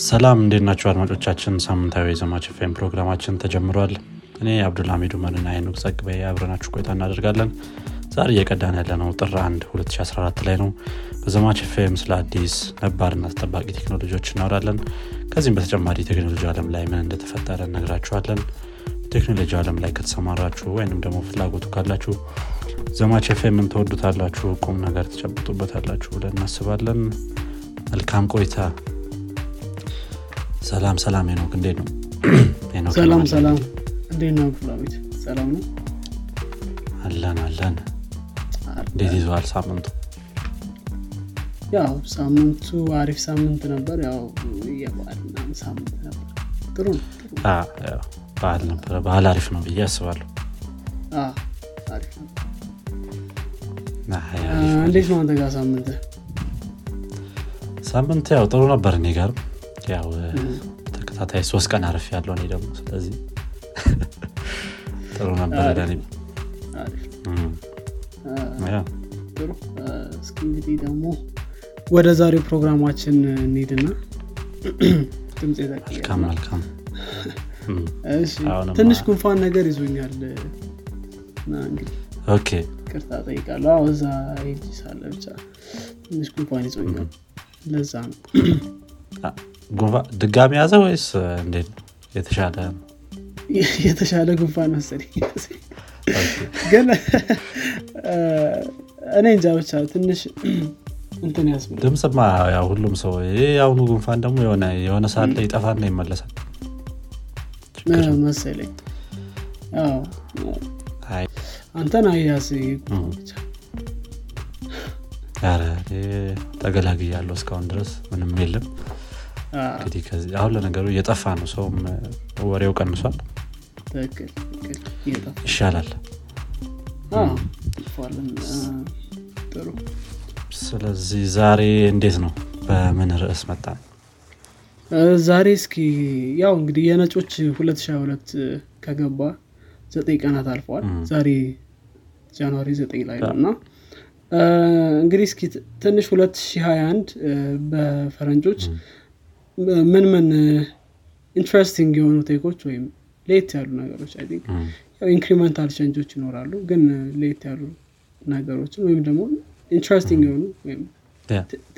ሰላም እንዴት ናቸው አድማጮቻችን? ሳምንታዊ የዘማች ፌም ፕሮግራማችን ተጀምሯል። እኔ አብዱልሚዱ መንና የኑቅ ጸግበ አብረናችሁ ቆይታ እናደርጋለን። ዛሬ እየቀዳን ያለ ነው ጥር 1 2014 ላይ ነው። በዘማች ፌም ስለ አዲስ ነባርና አስጠባቂ ቴክኖሎጂዎች እናወራለን። ከዚህም በተጨማሪ ቴክኖሎጂ አለም ላይ ምን እንደተፈጠረ እነግራችኋለን። ቴክኖሎጂ አለም ላይ ከተሰማራችሁ ወይንም ደግሞ ፍላጎቱ ካላችሁ ዘማች ፌምን ተወዱታላችሁ ቁም ነገር ትጨብጡበታላችሁ ብለን እናስባለን። መልካም ቆይታ ሰላም ሰላም ሄኖክ እንዴት ነው? ሰላም ሰላም። እንዴት ነው? ፍላቤት ሰላም ነው? አለን አለን። እንዴት ይዘዋል ሳምንቱ? ያው ሳምንቱ አሪፍ ሳምንት ነበር። ያው የበዓል ሳምንት ነበር። ጥሩ ባህል ነበረ። ባህል አሪፍ ነው ብዬ አስባለሁ። እንዴት ነው አንተ ጋር ሳምንት ሳምንት ያው ጥሩ ነበር እኔ ጋርም ያው ተከታታይ ሶስት ቀን አረፍ ያለው እኔ ደግሞ ስለዚህ ጥሩ ነበር አ፣ እስኪ እንግዲህ ደግሞ ወደ ዛሬው ፕሮግራማችን እንሂድና ድምፅ መልካም መልካም። ትንሽ ጉንፋን ነገር ይዞኛል። ቅርታ ጠይቃለሁ እዛ ሄጅ ሳለ ብቻ ትንሽ ጉንፋን ይዞኛል። ለዛ ነው ድጋሚ ያዘ ወይስ እንዴት የተሻለ? የተሻለ ጉንፋን መሰለኝ። ግን እኔ እንጃ ብቻ ትንሽ እንትን ድምፅማ ያው ሁሉም ሰው የአሁኑ ጉንፋን ደግሞ የሆነ ሰዓት ላይ ይጠፋና ይመለሳል። መሰለኝ። አንተን አያስ እኔ ተገላግያለሁ እስካሁን ድረስ ምንም የለም እንግዲህ አሁን ለነገሩ እየጠፋ ነው። ሰውም ወሬው ቀንሷል። ይሻላል። ስለዚህ ዛሬ እንዴት ነው? በምን ርዕስ መጣ ዛሬ እስኪ ያው እንግዲህ የነጮች 2022 ከገባ ዘጠኝ ቀናት አልፈዋል ዛሬ January 9 ላይ ነው እና እንግዲህ እስኪ ትንሽ 2021 አ፣ በፈረንጆች ምን ምን interesting የሆኑ tech ኦች ወይም ለየት ያሉ ነገሮች I think incremental change ኦች ይኖራሉ ግን ለየት ያሉ ነገሮችን ወይም ደግሞ interesting የሆኑ ወይም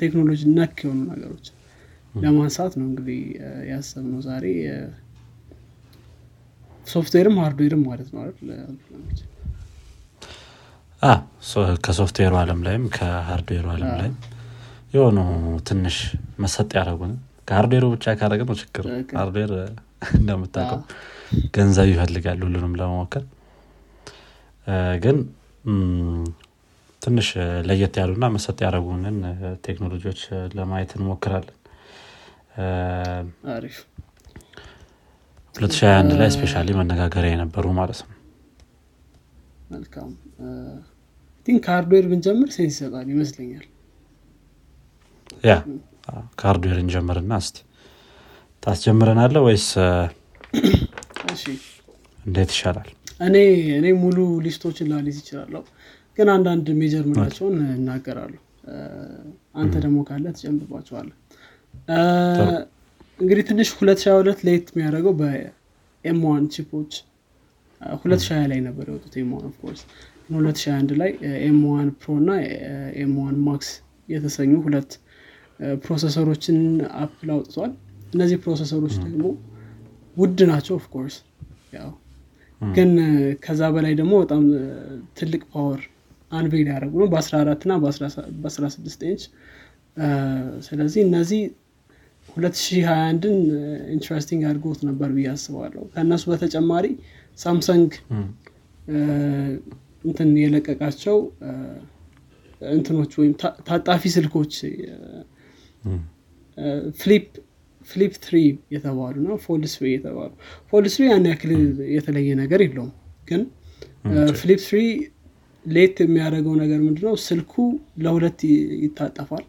ቴክኖሎጂ ነክ የሆኑ ነገሮች ለማንሳት ነው እንግዲህ ያሰብነው ዛሬ software ም hardware ም ማለት ነው ከሶፍትዌሩ አለም ላይም ከ hardware ኡ አለም ላይም የሆኑ ትንሽ መሰጥ ያደረጉን ከ hardware ኡ ብቻ ካደረገ ነው ችግር hardware እንደምታውቀው ገንዘብ ይፈልጋል ሁሉንም ለመሞከር። ግን ትንሽ ለየት ያሉና መሰጥ ያደረጉንን ቴክኖሎጂዎች ለማየት እንሞክራለን። እ፣ አሪፍ። 2021 ላይ specially መነጋገሪያ የነበሩ ማለት ነው። መልካም። think ከ hardware ብንጀምር sense ይሰጣል ይመስለኛል። yeah አዎ፣ ከ hardware እንጀምርና እስቲ ታስጀምረናለህ ወይስ እንዴት ይሻላል? እኔ እኔ ሙሉ ሊስቶችን ላሊዝ ይችላለሁ ግን አንዳንድ ሜጀር ምላቸውን እናገራሉ አንተ ደግሞ ካለ ትጨምርባቸዋለ እንግዲህ ትንሽ ሁለት ሺ ሁለት ለየት የሚያደርገው በኤምዋን ቺፖች ሁለት ሺ ላይ ነበር የወጡት ኤምዋን ኦፍኮርስ ሁለት ሺ አንድ ላይ ኤምዋን ፕሮ እና ኤምዋን ማክስ የተሰኙ ሁለት ፕሮሰሰሮችን አፕል አውጥቷል። እነዚህ processor ኦች ደግሞ ውድ ናቸው of course ያው ግን ከዛ በላይ ደግሞ በጣም ትልቅ power unveil ያደረጉ ነው። በ14 እና በ16 ኢንች ስለዚህ እነዚህ 2021ን interesting አድርጎት ነበር ብዬ አስባለሁ። ከእነሱ በተጨማሪ Samsung እንትን የለቀቃቸው እንትኖች ወይም ታጣፊ ስልኮች ፍሊፕ ፍሊፕ ትሪ የተባሉ ነው fold three የተባሉ። fold three ያን ያክል የተለየ ነገር የለውም። ግን flip three ለየት የሚያደርገው ነገር ምንድነው? ስልኩ ለሁለት ይታጠፋል።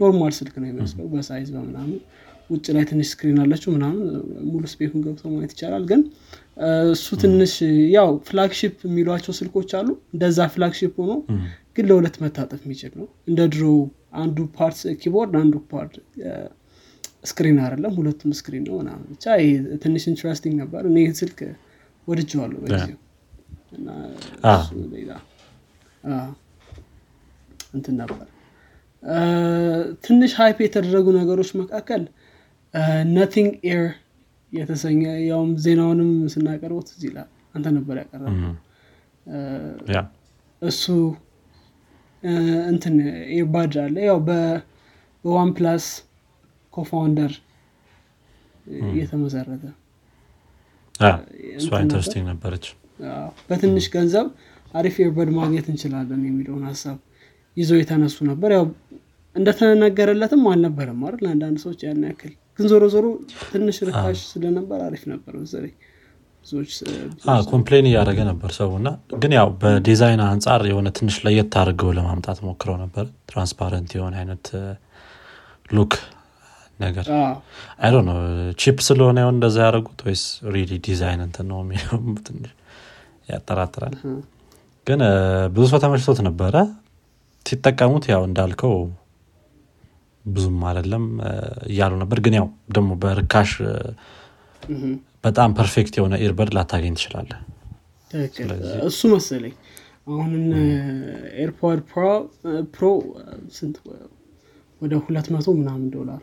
normal ስልክ ነው የሚመስለው በ size በምናምን። ውጭ ላይ ትንሽ screen አለችው ምናምን ሙሉ spec ኡን ገብቶ ማየት ይቻላል። ግን እሱ ትንሽ ያው flagship የሚሏቸው ስልኮች አሉ። እንደዛ flagship ሆኖ ግን ለሁለት መታጠፍ የሚችል ነው። እንደ ድሮ አንዱ part keyboard አንዱ part screen አይደለም ሁለቱም screen ነው ምናምን። ብቻ ይሄ ትንሽ interesting ነበር። እኔ ስልክ ወድጀዋለሁ እንትን ነበር። ትንሽ hype የተደረጉ ነገሮች መካከል Nothing Ear የተሰኘ ያውም ዜናውንም ትዝ ይላል። አንተ ነበር ያቀረበው እም፣ ያ እሱ እንትን earbud አለ። ያው በ OnePlus cofounder የተመሰረተ እሷ interesting ነበረች። በትንሽ ገንዘብ አሪፍ earbud ማግኘት እንችላለን የሚለውን ሀሳብ ይዘው የተነሱ ነበር። ያው እንደተነገረለትም አልነበረም አይደል? አንዳንድ ሰዎች ያን ያክል ግን ዞሮ ዞሮ ትንሽ ርካሽ ስለነበር አሪፍ ነበር መሰለኝ complain እያደረገ ነበር ሰው እና ግን ያው በዲዛይን አንጻር የሆነ ትንሽ ለየት አድርገው ለማምጣት ሞክረው ነበር። transparent የሆነ አይነት look ነገር I don't know cheap ስለሆነ ይሆን እንደዛ ያደረጉት ወይስ really design እንትን ነው የሚለው ትንሽ ያጠራጥራል። ግን ብዙ ሰው ተመችቶት ነበረ። ሲጠቀሙት ያው እንዳልከው ብዙም አይደለም እያሉ ነበር። ግን ያው ደግሞ በርካሽ በጣም perfect የሆነ earbud ላታገኝ ስለዚህ- እሱ መሰለኝ። አሁን AirPod Pro ስንት ወደ ሁለት መቶ ምናምን ዶላር?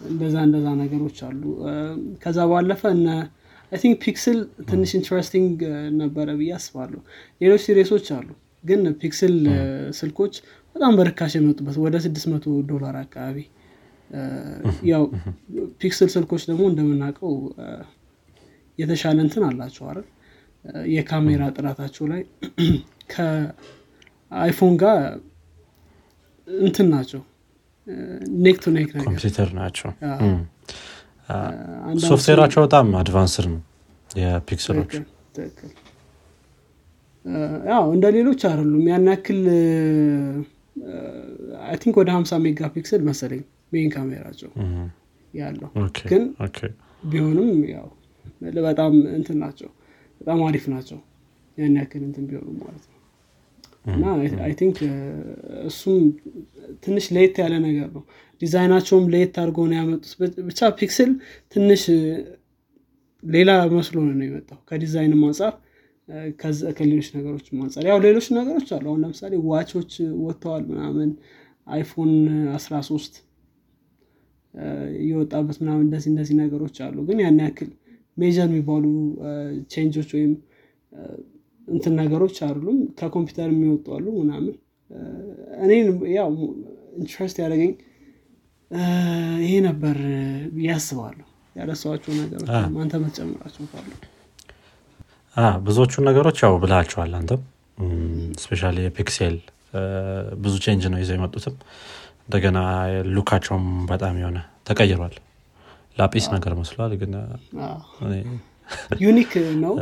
እንደዛ እንደዛ ነገሮች አሉ። ከዛ ባለፈ እነ I think Pixel ትንሽ interesting ነበረ ብዬ አስባለሁ። ሌሎች series ኦች አሉ ግን Pixel ስልኮች በጣም በርካሽ የመጡበት ወደ 600 ዶላር አካባቢ። ያው Pixel ስልኮች ደግሞ እንደምናውቀው የተሻለ እንትን አላቸው አይደል? የካሜራ ጥራታቸው ላይ ከ iPhone ጋር እንትን ናቸው። neck to neck ነገር ኮምፒውተር ናቸው። ሶፍትዌራቸው በጣም advanced ነው ትክክል፣ እ፣ ያው እንደ ሌሎች አይደሉም። ያን ያክል I think ወደ 50 megapixel መሰለኝ main ካሜራቸው ያለው። ግን ቢሆንም ያው በጣም እንትን ናቸው በጣም አሪፍ ናቸው። ያን ያክል እንትን ቢሆኑም ማለት ነው። እና I think እሱም ትንሽ ለየት ያለ ነገር ነው። ዲዛይናቸውም ለየት አድርገው ነው ያመጡት። ብቻ Pixel ትንሽ ሌላ መስሎ ነው የመጣው ከዲዛይንም አንጻር ከሌሎች ነገሮች አንጻር ያው ሌሎች ነገሮች አሉ። አሁን ለምሳሌ ዋቾች ወጥተዋል ምናምን iPhone 13 እ፣ የወጣበት ምናምን እንደዚህ እንደዚህ ነገሮች አሉ። ግን ያን ያክል major የሚባሉ change ኦች ወይም እንትን ነገሮች አይደሉም። ከኮምፒውተር የሚወጡ አሉ ምናምን። እ፣ እኔን ያው interest ያደረገኝ ይሄ ነበር አስባለሁ። ያልካቸው ነገሮች አንተ መጨመራቸው ካሉ ብዙዎቹን ነገሮች ያው ብለሃቸዋል አንተም። especially የ Pixel ብዙ change ነው ይዘው የመጡትም። እንደገና look ኣቸውም በጣም የሆነ ተቀይሯል። ላጲስ ነገር መስሏል ግን ዩኒክ ነው?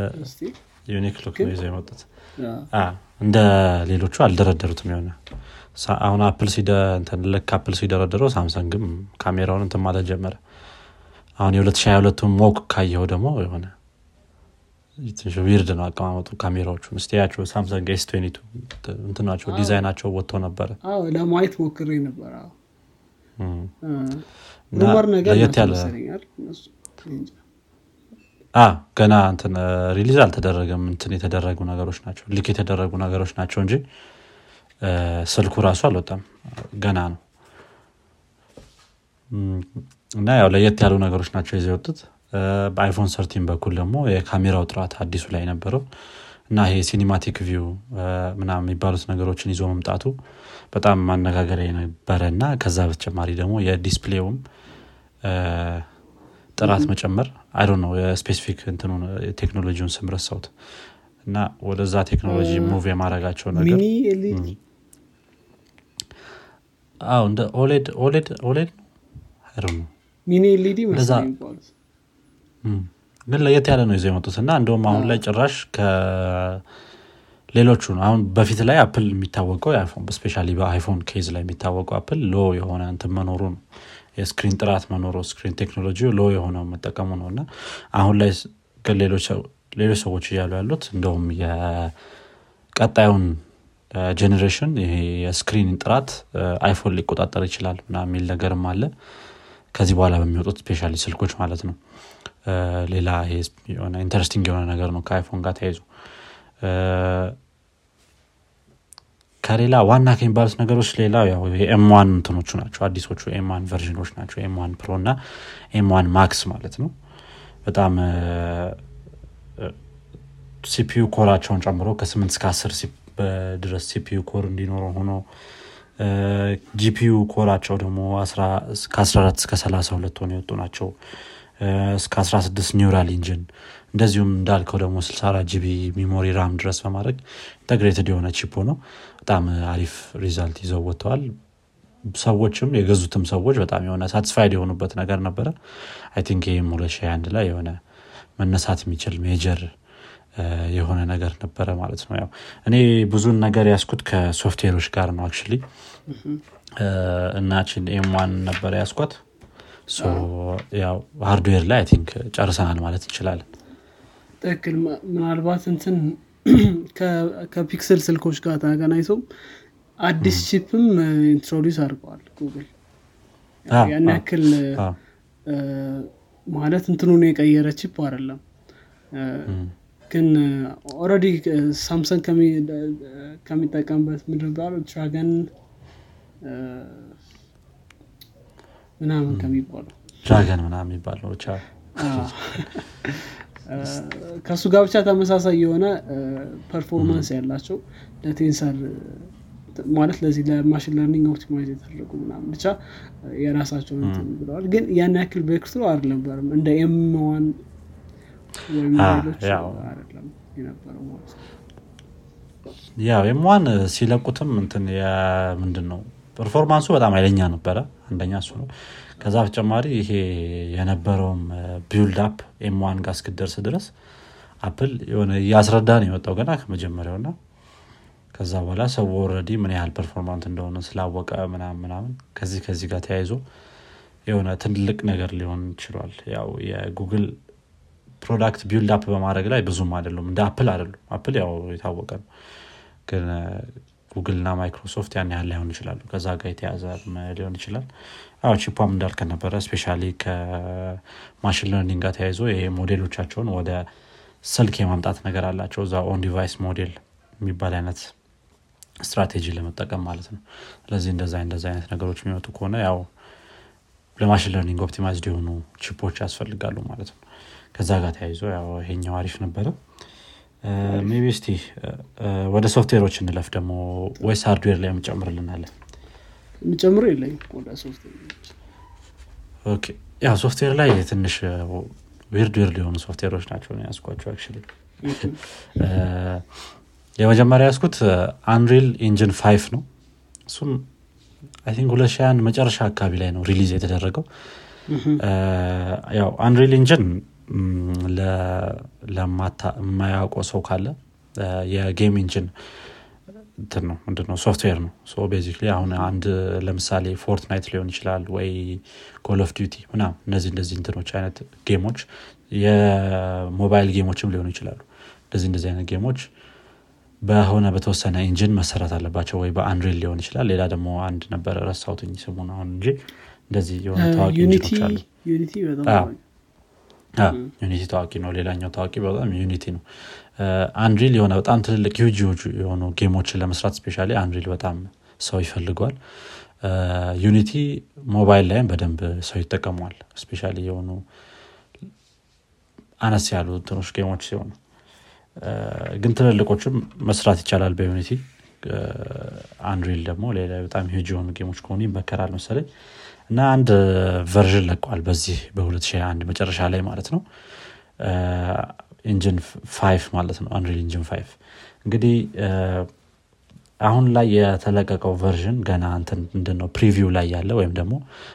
ዩኒክ ሉክ ነው ይዘው የመጡት። እንደ ሌሎቹ አልደረደሩትም የሆነ። አሁን አፕል ሲደ እንትን ልክ አፕል ሲደረደረው ሳምሰንግም ካሜራውን እንትን ማለት ጀመረ። አሁን የ2022 ሞቅ ካየው ደግሞ የሆነ ትንሽ ዊርድ ነው አቀማመጡ ካሜራዎቹን እስቲያቸው ሳምሰንግ ኤስ እንትናቸው ዲዛይናቸው ወጥቶ ነበረ። ለማየት ሞክሬ ነገር ለየት ያለ ገና እንትን release አልተደረገም። እንትን የተደረጉ ነገሮች ናቸው leak የተደረጉ ነገሮች ናቸው እንጂ ስልኩ ራሱ አልወጣም። ገና ነው። እና ያው ለየት ያሉ ነገሮች ናቸው ይዘው የወጡት በ iPhone thirteen በኩል ደግሞ የካሜራው ጥራት አዲሱ ላይ ነበረው እና ይሄ cinematic view ምናምን የሚባሉት ነገሮችን ይዞ መምጣቱ በጣም ማነጋገሪያ የነበረ እና ከዛ በተጨማሪ ደግሞ የ display ውም ጥራት መጨመር I don't know የ specific እንትኑን የቴክኖሎጂውን ስም ረሳሁት እና ወደዛ ቴክኖሎጂ move የማድረጋቸው ነገር እንደ OLED OLED OLED ነው? mini LED እንደዛ- መሰለኝ የሚባሉት እም። ግን ለየት ያለ ነው ይዘው የመጡት እና እንደውም አሁን ላይ ጭራሽ ከሌሎቹ ነው። አሁን በፊት ላይ Apple የሚታወቀው especially በ iPhone case ላይ የሚታወቀው Apple low የሆነ እንትን መኖሩ ነው። የ screen ጥራት መኖሩ screen ቴክኖሎጂ low የሆነ መጠቀሙ ነው። እና አሁን ላይ ሌሎች ሰዎች እያሉ ያሉት እንደውም ቀጣዩን generation ይሄ የ screen ጥራት iPhone ሊቆጣጠር ይችላል የሚል ነገርም አለ። ከዚህ በኋላ በሚወጡት specially ስልኮች ማለት ነው ሌላ የሆነ interesting የሆነ ነገር ነው ከአይፎን ጋር ተያይዞ። ከሌላ ዋና ከሚባሉት ነገሮች ሌላ M1 እንትኖቹ ናቸው አዲሶቹ M1 version ኦች ናቸው M1 Pro እና M1 Max ማለት ነው። በጣም CPU core ኣቸውን ጨምሮ ከ8 እስከ 10 ድረስ CPU core እንዲኖረው ሆኖ GPU core ኣቸው ደግሞ ከ14 እስከ 32 ሆነ የወጡ ናቸው እስከ 16 neural engine። እንደዚሁም እንዳልከው ደግሞ 64 GB memory RAM ድረስ በማድረግ integrated የሆነ chip ኦ ነው በጣም አሪፍ result ይዘው ወጥተዋል። ሰዎችም የገዙትም ሰዎች በጣም የሆነ satisfied የሆኑበት ነገር ነበረ። I think ይህም 2021 ላይ የሆነ መነሳት የሚችል major የሆነ ነገር ነበረ ማለት ነው። ያው እኔ ብዙን ነገር ያስኳት ከሶፍትዌሮች ጋር ነው አክ እናችን M1 ነበረ ያስኳት ያው hardware ላይ think ጨርሰናል ማለት እንችላለን። ትክክል። ምናልባት እንትን ከ Pixel ስልኮች ጋር ተገናኝቶም አዲስ chip ም introduce አድርገዋል ጉግል ያን ያክል ማለት እንትኑን የቀየረ chip አይደለም። ግን already ሳምሰንግ ከሚጠቀምበት ምድር ባሉ ድራገን ምናምን ከሚባለው Dragon ምናምን የሚባለው ብቻ ከእሱ ጋር ብቻ ተመሳሳይ የሆነ performance ያላቸው ለ tensor ማለት ለዚህ ለ machine learning optimize የተደረጉ ምናምን ብቻ የራሳቸው እንትን ብለዋል። ግን ያን ያክል breakthrough አልነበርም እንደ M 1 ወይም ሌሎች አይደለም የነበረው ማለት ነው። ያው M1 ሲለቁትም እንትን ምንድን ነው performance ኡ በጣም ኃይለኛ ነበረ። አንደኛ እሱ ነው። ከዛ በተጨማሪ ይሄ የነበረውም build up M1 ጋር እስክደርስ ድረስ Apple የሆነ እያስረዳ ነው የወጣው ገና ከመጀመሪያው ና ከዛ በኋላ ሰው already ምን ያህል performant እንደሆነ ስላወቀ ምናምን ምናምን ከዚህ ከዚህ ጋር ተያይዞ የሆነ ትልቅ ነገር ሊሆን ይችሏል ያው የ Google product build up በማድረግ ላይ ብዙም አይደሉም። እንደ Apple አይደሉም። Apple ያው የታወቀ ነው። ግን ጉግል እና ማይክሮሶፍት ያን ያህል ላይሆን ይችላሉ። ከዛ ጋር የተያዘ ሊሆን ይችላል። አዎ chip ኧም እንዳልከ ነበረ። specially ከ machine learning ጋር ተያይዞ ይሄ ሞዴሎቻቸውን ወደ ስልክ የማምጣት ነገር አላቸው። እዛ on-device model የሚባል አይነት ስትራቴጂ ለመጠቀም ማለት ነው። ስለዚህ እንደዛ እንደዛ አይነት ነገሮች የሚመጡ ከሆነ ያው ለ machine learning optimized የሆኑ chip ኦች ያስፈልጋሉ ማለት ነው። ከዛ ጋር ተያይዞ ያው ይሄኛው አሪፍ ነበረ maybe እስቲ ወደ ሶፍትዌሮች እንለፍ ደግሞ ወይስ hardware ላይ የምጨምርልናለን? የሚጨምሩ የለኝ ወደ ሶስት ያው ሶፍትዌር ላይ ትንሽ weird weird የሆኑ ሶፍትዌሮች ናቸው ያስኳቸው አክ የመጀመሪያ ያስኩት Unreal Engine 5 ነው። እሱም I think ሁለት ሺህ አንድ መጨረሻ አካባቢ ላይ ነው release የተደረገው። ያው Unreal Engine ለማያውቀው ሰው ካለ የ game engine እንትን ነው ምንድነው ሶፍትዌር ነው። basically አሁን አንድ ለምሳሌ Fortnite ሊሆን ይችላል ወይ Call of Duty ምናም እነዚህ እንደዚህ እንትኖች አይነት game ኦች የሞባይል game ኦችም ሊሆኑ ይችላሉ። እንደዚህ እንደዚህ አይነት game ኦች በሆነ በተወሰነ engine መሰራት አለባቸው ወይ በ Unreal ሊሆን ይችላል። ሌላ ደግሞ አንድ ነበረ ረሳውትኝ ስሙን አሁን እንጂ። እንደዚህ የሆነ ታዋቂ engine ኦች አሉ Unity ታዋቂ ነው። ሌላኛው ታዋቂ በጣም Unity ነው። Unreal የሆነ በጣም ትልልቅ ዩጅ የሆኑ game ኦችን ለመስራት specially Unreal በጣም ሰው ይፈልገዋል። Unity ሞባይል ላይም በደንብ ሰው ይጠቀመዋል። specially የሆኑ አነስ ያሉ እንትኖች game ኦች ሲሆኑ። ግን ትልልቆችም መስራት ይቻላል በ Unity። Unreal ደግሞ ሌላ በጣም ሂጅ የሆኑ game ኦች ከሆኑ ይመከራል። መሰለኝ እና አንድ version ለቀዋል በዚህ በ2021 መጨረሻ ላይ ማለት ነው። Engine 5 ማለት ነው። Unreal Engine 5 እንግዲህ አሁን ላይ የተለቀቀው version ገና እንትን ምንድን ነው? preview ላይ ያለ ወይም ደግሞ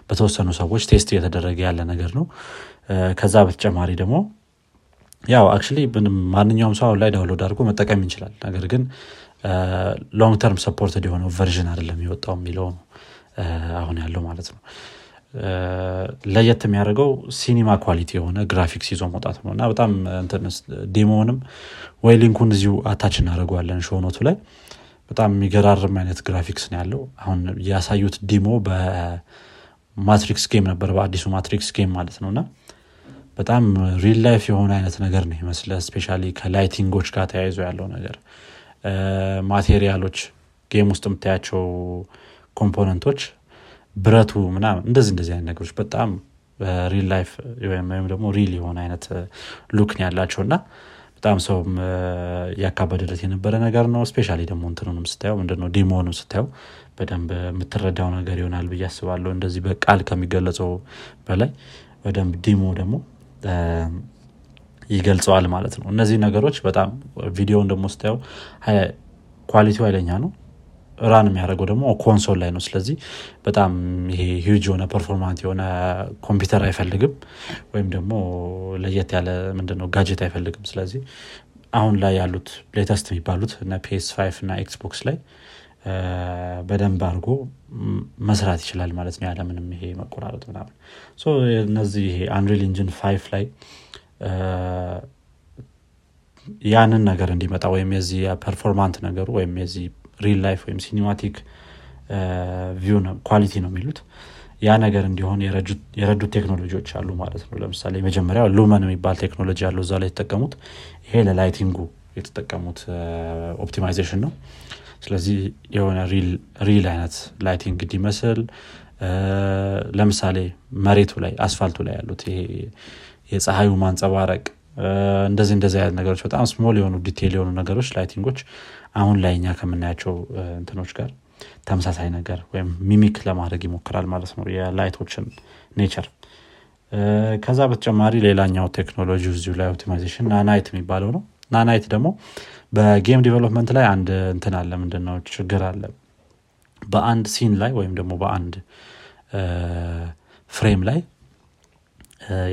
በተወሰኑ ሰዎች test እየተደረገ ያለ ነገር ነው። ከዛ በተጨማሪ ደግሞ ያው አክ ማንኛውም ሰው አሁን ላይ download አድርጎ መጠቀም ይችላል። ነገር ግን long term supported የሆነው version አይደለም የወጣው የሚለው ነው አሁን ያለው ማለት ነው። ለየት የሚያደርገው cinema quality የሆነ ግራፊክስ ይዞ መውጣት ነው። እና በጣም demo ንም ወይ link ኡን እዚሁ attach እናደርገዋለን show note ኡ ላይ። በጣም የሚገራርም አይነት ግራፊክስ ነው ያለው። አሁን ያሳዩት demo በ Matrix game ነበር በአዲሱ Matrix game ማለት ነው። እና በጣም real life የሆነ አይነት ነገር ነው ይመስለ specially ከ lighting ኦች ጋር ተያይዞ ያለው ነገር። material ኦች game ውስጥ የምታያቸው component ኦች ብረቱ ምናምን እንደዚህ እንደዚህ አይነት ነገሮች በጣም real life ወይም ደግሞ real የሆነ አይነት look ያላቸው እና በጣም ሰውም ያካበደለት የነበረ ነገር ነው። specially ደግሞ እንትኑንም ስታየው ምንድነው demo ንም ስታየው በደንብ የምትረዳው ነገር ይሆናል ብዬ አስባለሁ። እንደዚህ በቃል ከሚገለጸው በላይ በደንብ demo ደግሞ ይገልጸዋል ማለት ነው። እነዚህ ነገሮች በጣም ቪዲዮን ደግሞ ስታየው quality ው ኃይለኛ ነው run የሚያደርገው ደግሞ console ላይ ነው። ስለዚህ በጣም ይሄ huge የሆነ performant የሆነ ኮምፒውተር አይፈልግም ወይም ደግሞ ለየት ያለ ምንድነው gadget አይፈልግም። ስለዚህ አሁን ላይ ያሉት latest የሚባሉት PS five እና Xbox ላይ በደንብ አድርጎ መስራት ይችላል ማለት ነው። ያለምንም ይሄ መቆራረጥ ምናምን። እነዚህ ይሄ Unreal Engine five ላይ ያንን ነገር እንዲመጣ ወይም የዚህ performant ነገሩ ወይም የዚህ real life ወይም cinematic view quality ነው የሚሉት። ያ ነገር እንዲሆን የረዱት ቴክኖሎጂዎች አሉ ማለት ነው። ለምሳሌ የመጀመሪያው Lumen የሚባል ቴክኖሎጂ ያለው እዛ ላይ የተጠቀሙት። ይሄ ለ lighting ኡ የተጠቀሙት optimization ነው። ስለዚህ የሆነ real አይነት lighting እንዲመስል ለምሳሌ መሬቱ ላይ አስፋልቱ ላይ ያሉት ይሄ የፀሐዩ ማንጸባረቅ እንደዚህ እንደዚህ አይነት ነገሮች በጣም small የሆኑ detail የሆኑ ነገሮች lighting ኦች አሁን ላይ እኛ ከምናያቸው እንትኖች ጋር ተመሳሳይ ነገር ወይም mimic ለማድረግ ይሞክራል ማለት ነው የ light ኦችን nature። ከዛ በተጨማሪ ሌላኛው ቴክኖሎጂ እዚሁ ላይ optimization Nanite የሚባለው ነው። Nanite ደግሞ በ game development ላይ አንድ እንትን አለ። ምንድነው? ችግር አለ። በአንድ scene ላይ ወይም ደግሞ በአንድ frame ላይ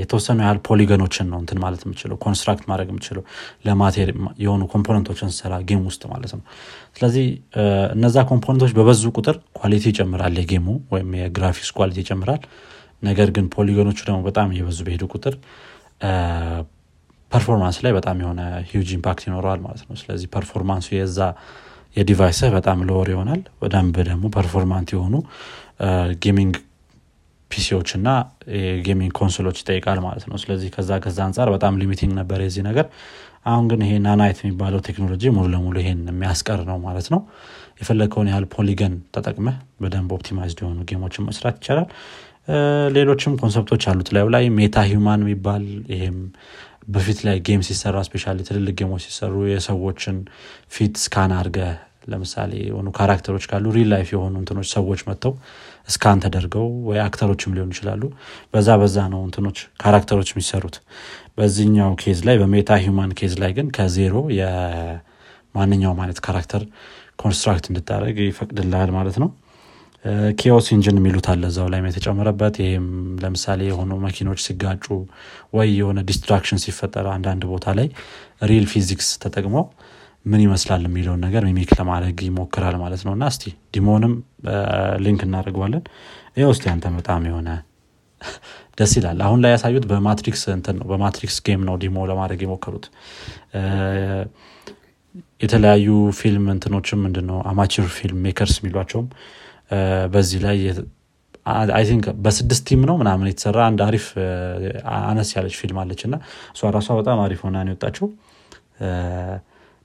የተወሰኑ ያህል polygon ኦችን ነው እንትን ማለት የምችለው construct ማድረግ የምችለው ለ matter የሆኑ component ኦችን ስራ game ውስጥ ማለት ነው። ስለዚህ እነዛ component ኦች በበዙ ቁጥር quality ይጨምራል። የ game ኡ ወይም የ graphics quality ይጨምራል። ነገር ግን polygon ኦቹ ደግሞ በጣም እየበዙ በሄዱ ቁጥር performance ላይ በጣም የሆነ huge impact ይኖረዋል ማለት ነው። ስለዚህ performance ኡ የዛ የ device ህ በጣም lower ይሆናል። በደንብ ደግሞ performant የሆኑ gaming PC ዎች እና የ gaming console ኦች ይጠይቃል ማለት ነው። ስለዚህ ከዛ ከዛ አንጻር በጣም limiting ነበር የዚህ ነገር። አሁን ግን ይሄ Nanite የሚባለው ቴክኖሎጂ ሙሉ ለሙሉ ይሄን የሚያስቀር ነው ማለት ነው። የፈለግከውን ያህል polygon ተጠቅመህ በደንብ optimized የሆኑ game ኦችን መስራት ይቻላል። ሌሎችም concept ኦች አሉት። ላዩ ላይ MetaHuman የሚባል ይሄም በፊት ላይ game ሲሰራ especially ትልልቅ game ኦች ሲሰሩ የሰዎችን ፊት scan አድርገ ለምሳሌ የሆኑ character ኦች ካሉ real life የሆኑ እንትኖች ሰዎች መጥተው scan ተደርገው ወይ actor ኦችም ሊሆኑ ይችላሉ። በዛ በዛ ነው እንትኖች character ኦች የሚሰሩት። በዚህኛው case ላይ በ MetaHuman case ላይ ግን ከዜሮ የማንኛውም አይነት character construct እንድታደረግ ይፈቅድልሃል ማለት ነው። Chaos Engine የሚሉት አለ እዛው ላይ የተጨመረበት ይህም ለምሳሌ የሆኑ መኪኖች ሲጋጩ ወይ የሆነ destruction ሲፈጠር አንዳንድ ቦታ ላይ real physics ተጠቅመው ምን ይመስላል የሚለውን ነገር mimic ለማድረግ ይሞክራል ማለት ነው። እና እስቲ demo ንም link እናደርገዋለን። ይህ ውስጥ ያንተ በጣም የሆነ ደስ ይላል። አሁን ላይ ያሳዩት በ Matrix እንትን ነው በ Matrix game ነው demo ለማድረግ የሞከሩት። የተለያዩ ፊልም እንትኖችም ምንድነው amateur filmmakers የሚሏቸውም በዚህ ላይ I think በስድስት team ነው ምናምን የተሰራ አንድ አሪፍ አነስ ያለች ፊልም አለች። እና እሷ ራሷ በጣም አሪፍ ሆና የወጣችው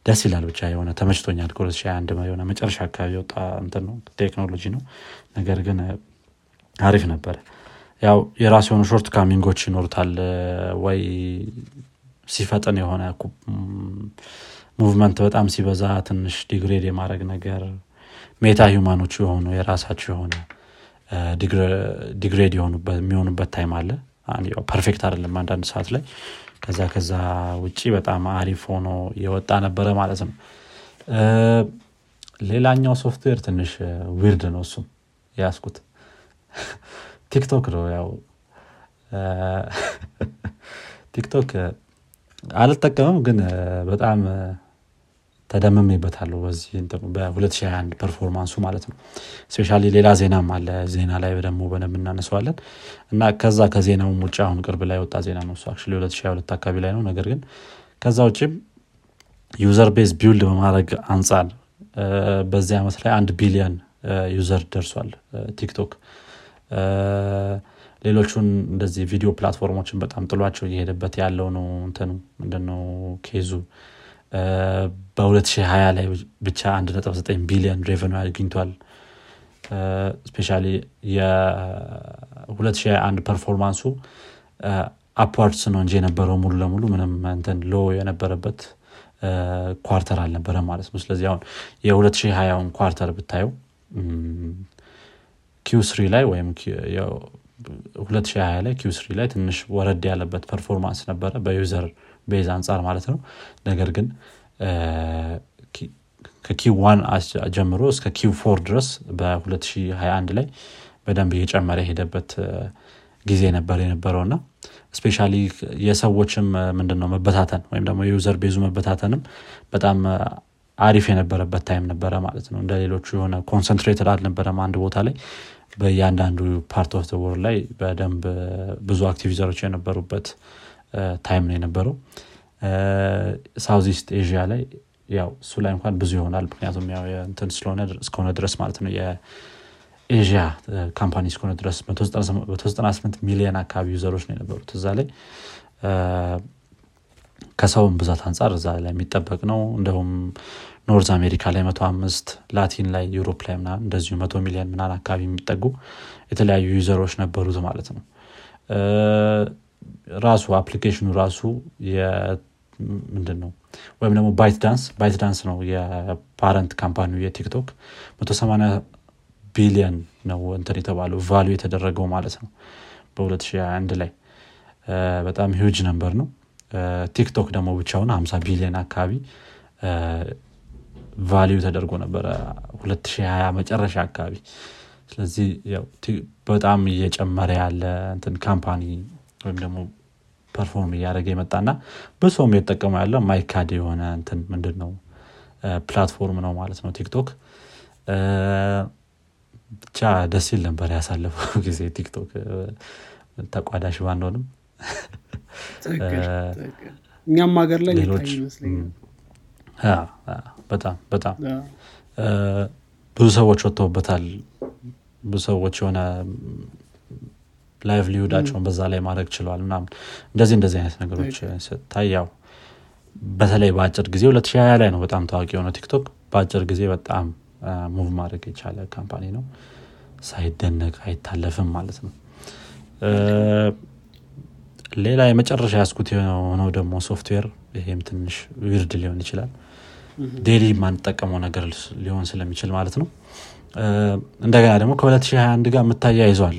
ደስ ይላል። ብቻ የሆነ ተመችቶኛል። ከ2021 የሆነ መጨረሻ አካባቢ የወጣ እንትን ነው ቴክኖሎጂ ነው። ነገር ግን አሪፍ ነበረ። ያው የራሱ የሆኑ shortcoming ኦች ይኖሩታል። ወይ ሲፈጥን የሆነ movement በጣም ሲበዛ ትንሽ degrade የማድረግ ነገር MetaHuman ኦቹ የሆኑ የራሳቸው የሆነ degrade የሚሆኑበት time አለ። perfect አይደለም አንዳንድ ሰዓት ላይ ከዛ ከዛ ውጭ በጣም አሪፍ ሆኖ የወጣ ነበረ ማለት ነው። ሌላኛው ሶፍትዌር ትንሽ weird ነው እሱም ያስኩት ቲክቶክ ነው ያው። ቲክቶክ አልጠቀምም ግን በጣም ተደምሜበታለሁ በዚህ በ2021 performance ኡ ማለት ነው። especially ሌላ ዜናም አለ ዜና ላይ ደግሞ በደንብ እናነሰዋለን እና ከዛ ከዜናውም ውጭ አሁን ቅርብ ላይ ወጣ ዜና ነው 2022 አካባቢ ላይ ነው። ነገር ግን ከዛ ውጭም user base build በማድረግ አንጻር በዚህ ዓመት ላይ አንድ ቢሊዮን user ደርሷል ቲክቶክ ሌሎቹን እንደዚህ ቪዲዮ platform ኦችን በጣም ጥሏቸው እየሄደበት ያለው ነው። እንትኑ ምንድነው? case ኡ በ2020 ላይ ብቻ 1.9 ቢሊዮን revenue አግኝቷል። especially የ2021 performance ኡ upwards ነው እንጂ የነበረው ሙሉ ለሙሉ ምንም እንትን low የነበረበት quarter አልነበረ ማለት ነው። ስለዚህ አሁን የ2020ውን quarter ብታየው Q three ላይ ወይም 2020 ላይ Q three ላይ ትንሽ ወረድ ያለበት performance ነበረ በ user base አንጻር ማለት ነው። ነገር ግን ከ Q one ጀምሮ እስከ Q four ድረስ በ2021 ላይ በደንብ እየጨመረ የሄደበት ጊዜ ነበር የነበረው። እና especially የሰዎችም ምንድነው መበታተን ወይም ደግሞ የ user base ኡ መበታተንም በጣም አሪፍ የነበረበት time ነበረ ማለት ነው። እንደ ሌሎቹ የሆነ concentrated አልነበረም አንድ ቦታ ላይ። በእያንዳንዱ part of world ላይ በደንብ ብዙ active user ኦች የነበሩበት time ነው የነበረው። Southeast Asia ላይ ያው እሱ ላይ እንኳን ብዙ ይሆናል። ምክንያቱም ያው እንትን ስለሆነ እስከሆነ ድረስ ማለት ነው። የ Asia company እስከሆነ ድረስ 198 ሚሊዮን አካባቢ user ኦች ነው የነበሩት እዛ ላይ። ከሰውም ብዛት አንጻር እዛ ላይ የሚጠበቅ ነው። እንደሁም North America ላይ መቶ አምስት Latin ላይ Europe ላይ ምናምን እንደዚሁ መቶ ሚሊዮን ምናን አካባቢ የሚጠጉ የተለያዩ user ኦች ነበሩት ማለት ነው ራሱ application ኑ ራሱ ምንድን ነው ወይም ደግሞ ByteDance ByteDance ነው የ parent company የ TikTok። 180 ቢሊዮን ነው እንትን የተባለው value የተደረገው ማለት ነው በ2021 ላይ። በጣም ሂውጅ ነበር ነው። TikTok ደግሞ ብቻውን 50 ቢሊዮን አካባቢ value ተደርጎ ነበረ 2020 መጨረሻ አካባቢ። ስለዚህ በጣም እየጨመረ ያለ እንትን company ወይም ደግሞ perform እያደረገ የመጣና በሰውም የተጠቀሙ ያለ ማይካድ የሆነ እንትን ምንድን ነው platform ነው ማለት ነው TikTok። ብቻ ደስ ይል ነበር ያሳለፈው ጊዜ TikTok ተቋዳሽ ባንሆንም። እኛም ሀገር ላይ ሌሎች በጣም በጣም ብዙ ሰዎች ወጥተውበታል። ብዙ ሰዎች የሆነ livelihood ኣቸውን በዛ ላይ ማድረግ ችለዋል ምናምን። እንደዚህ እንደዚህ አይነት ነገሮች ስታይ ያው በተለይ በአጭር ጊዜ 2020 ላይ ነው በጣም ታዋቂ የሆነው TikTok። በአጭር ጊዜ በጣም move ማድረግ የቻለ company ነው። ሳይደነቅ አይታለፍም ማለት ነው። ሌላ የመጨረሻ ያስኩት የሆነው ደግሞ ሶፍትዌር ይሄም ትንሽ weird ሊሆን ይችላል። daily የማንጠቀመው ነገር ሊሆን ስለሚችል ማለት ነው። እንደገና ደግሞ ከ2021 ጋር የምታያይዟል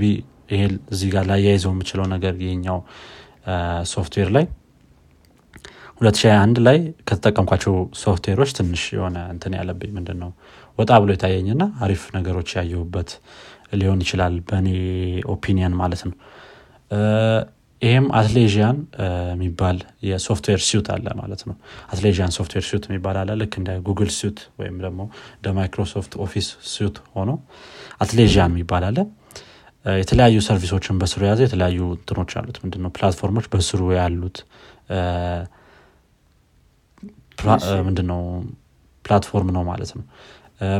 ቢ ይሄ እዚህ ጋር ላያይዘው የምችለው ነገር ይሄኛው ሶፍትዌር ላይ 2021 ላይ ከተጠቀምኳቸው ሶፍትዌሮች ትንሽ የሆነ እንትን ያለብኝ ምንድን ነው ወጣ ብሎ የታየኝና አሪፍ ነገሮች ያየሁበት ሊሆን ይችላል በእኔ opinion ማለት ነው። ይህም Atlassian የሚባል የ software suite አለ ማለት ነው። Atlassian software suite የሚባል አለ። ልክ እንደ Google Suite ወይም ደግሞ እንደ Microsoft Office suite ሆኖ Atlassian የሚባል አለ የተለያዩ service ኦችን በስሩ የያዘ የተለያዩ እንትኖች አሉት። ምንድነው? platform ኦች በስሩ ያሉት ምንድነው? platform ነው ማለት ነው።